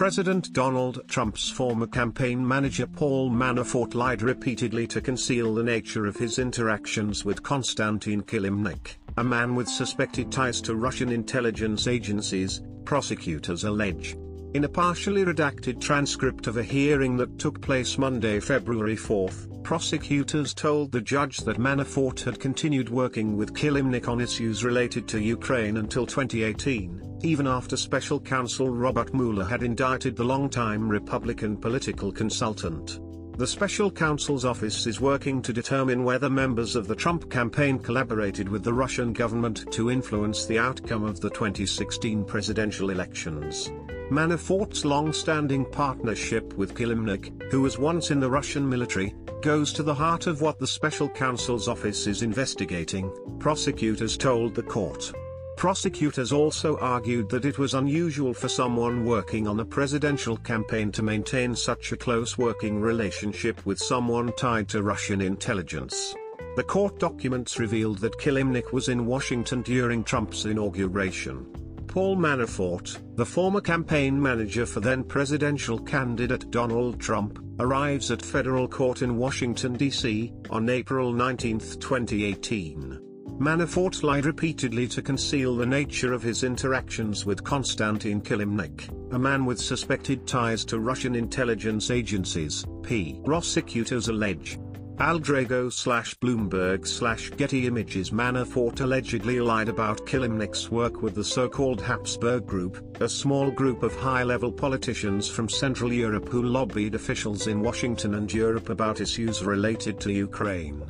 President Donald Trump's former campaign manager Paul Manafort lied repeatedly to conceal the nature of his interactions with Konstantin Kilimnik, a man with suspected ties to Russian intelligence agencies, prosecutors allege. In a partially redacted transcript of a hearing that took place Monday, February 4, prosecutors told the judge that Manafort had continued working with Kilimnik on issues related to Ukraine until 2018, even after special counsel Robert Mueller had indicted the longtime Republican political consultant. The special counsel's office is working to determine whether members of the Trump campaign collaborated with the Russian government to influence the outcome of the 2016 presidential elections. Manafort's long-standing partnership with Kilimnik, who was once in the Russian military, goes to the heart of what the special counsel's office is investigating, prosecutors told the court. Prosecutors also argued that it was unusual for someone working on a presidential campaign to maintain such a close working relationship with someone tied to Russian intelligence. The court documents revealed that Kilimnik was in Washington during Trump's inauguration. Paul Manafort, the former campaign manager for then presidential candidate Donald Trump, arrives at federal court in Washington, D.C., on April 19, 2018. Manafort lied repeatedly to conceal the nature of his interactions with Konstantin Kilimnik, a man with suspected ties to Russian intelligence agencies, P. Prosecutors allege. Al Drago slash Bloomberg slash Getty Images Manafort allegedly lied about Kilimnik's work with the so-called Habsburg Group, a small group of high-level politicians from Central Europe who lobbied officials in Washington and Europe about issues related to Ukraine.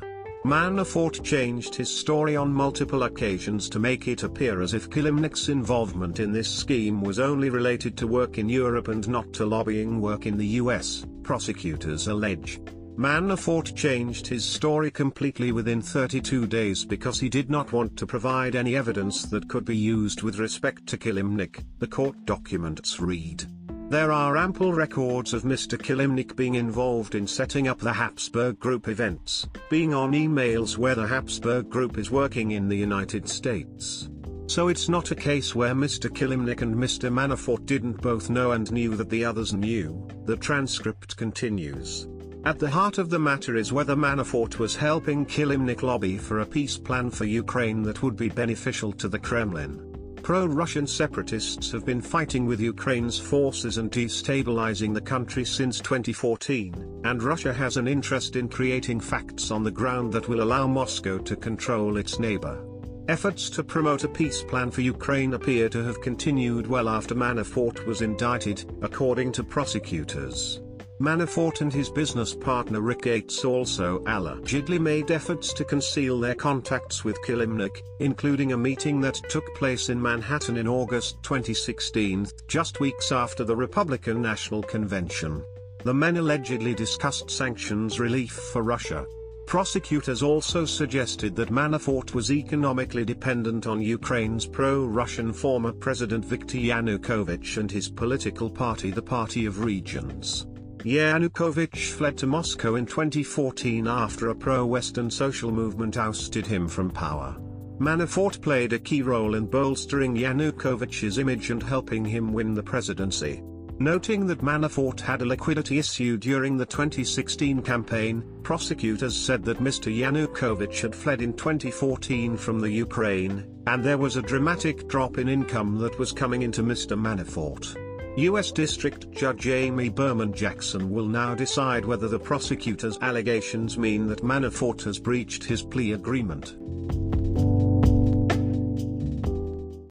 Manafort changed his story on multiple occasions to make it appear as if Kilimnik's involvement in this scheme was only related to work in Europe and not to lobbying work in the US, prosecutors allege. Manafort changed his story completely within 32 days because he did not want to provide any evidence that could be used with respect to Kilimnik, the court documents read. There are ample records of Mr. Kilimnik being involved in setting up the Habsburg Group events, being on emails where the Habsburg Group is working in the United States. So it's not a case where Mr. Kilimnik and Mr. Manafort didn't both know and knew that the others knew, the transcript continues. At the heart of the matter is whether Manafort was helping Kilimnik lobby for a peace plan for Ukraine that would be beneficial to the Kremlin. Pro-Russian separatists have been fighting with Ukraine's forces and destabilizing the country since 2014, and Russia has an interest in creating facts on the ground that will allow Moscow to control its neighbor. Efforts to promote a peace plan for Ukraine appear to have continued well after Manafort was indicted, according to prosecutors. Manafort and his business partner Rick Gates also allegedly made efforts to conceal their contacts with Kilimnik, including a meeting that took place in Manhattan in August 2016, just weeks after the Republican National Convention. The men allegedly discussed sanctions relief for Russia. Prosecutors also suggested that Manafort was economically dependent on Ukraine's pro-Russian former President Viktor Yanukovych and his political party the Party of Regions. Yanukovych fled to Moscow in 2014 after a pro-Western social movement ousted him from power. Manafort played a key role in bolstering Yanukovych's image and helping him win the presidency. Noting that Manafort had a liquidity issue during the 2016 campaign, prosecutors said that Mr. Yanukovych had fled in 2014 from the Ukraine, and there was a dramatic drop in income that was coming into Mr. Manafort. U.S. District Judge Amy Berman Jackson will now decide whether the prosecutor's allegations mean that Manafort has breached his plea agreement.